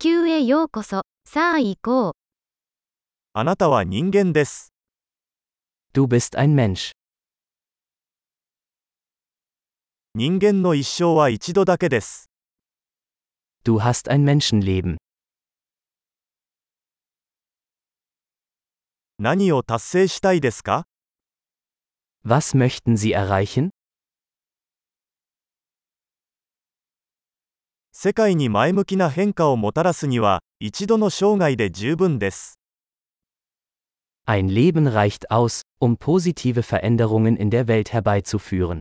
球へようこそ。さあ行こう。あなたは人間です。Du bist ein Mensch. 人間の一生は一度だけです。Du hast ein Menschenleben. 何を達成したいですか Was möchten Sie erreichen? 世界に前向きな変化をもたらすには、一度の生涯で十分です。Ein Leben reicht aus, um positive Veränderungen in der Welt herbeizuführen.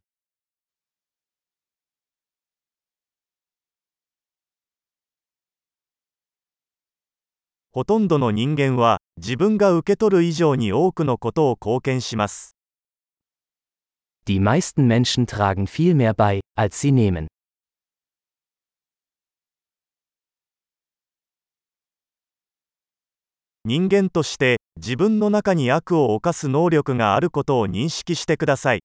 ほとんどの人間は、自分が受け取る以上に多くのことを貢献します。Die meisten Menschen tragen viel mehr bei, als sie nehmen. 人間として、自分の中に悪を犯す能力があることを認識してください。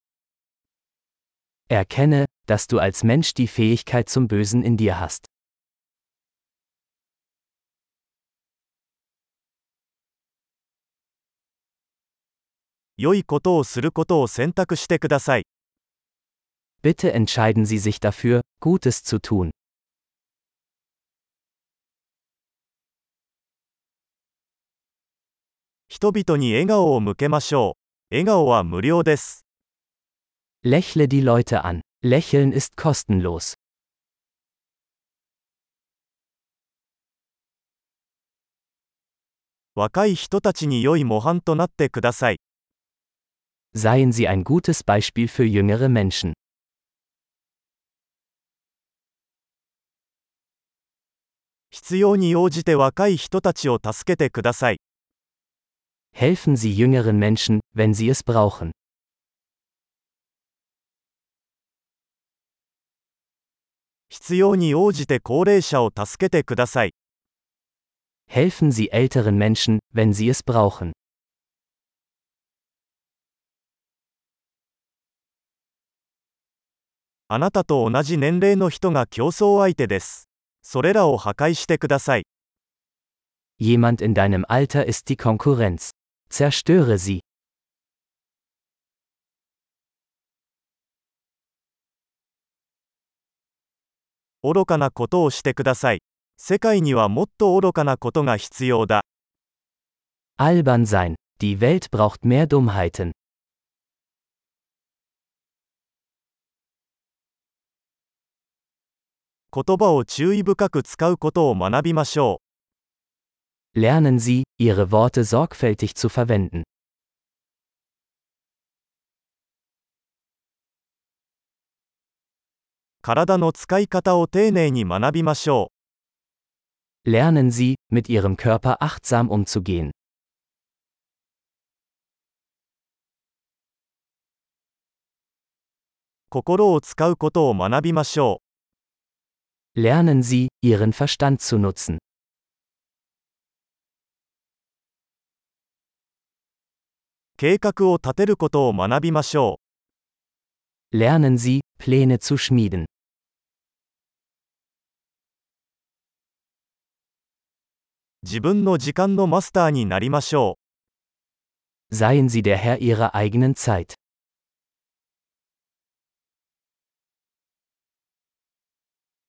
Erkenne, dass du als Mensch die Fähigkeit zum Bösen in dir hast. 良いことをすることを選択してください。Bitte entscheiden Sie sich dafür, Gutes zu tun. 人々に笑顔を向けましょう。笑顔は無料です。Lächle die Leute an. Lächeln ist kostenlos. 若い人たちに良い模範となってください。Seien Sie ein gutes Beispiel für jüngere Menschen. 必要に応じて若い人たちを助けてください。Helfen Sie jüngeren Menschen, wenn sie es brauchen. Helfen Sie älteren Menschen, wenn sie es brauchen. Jemand in deinem Alter ist die Konkurrenz. Zerstöre sie. 愚かなことをしてください。世界にはもっと愚かなことが必要だ。Albern sein. Die Welt braucht mehr Dummheiten. 言葉を注意深く使うことを学びましょう。Lernen Sie, Ihre Worte sorgfältig zu verwenden. Lernen Sie, mit Ihrem Körper achtsam umzugehen. Lernen Sie, Ihren Verstand zu nutzen. 計画を立てることを学びましょう。Lernen Sie, Pläne zu schmieden. 自分の時間のマスターになりましょ Seien Sie der Herr Ihrer eigenen Zeit. う。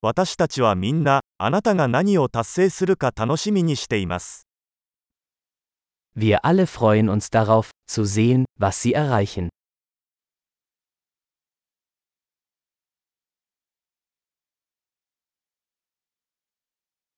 私たちはみんな、あなたが何を達成するか楽しみにしています。Wir alle freuen uns darauf, zu sehen, was Sie erreichen.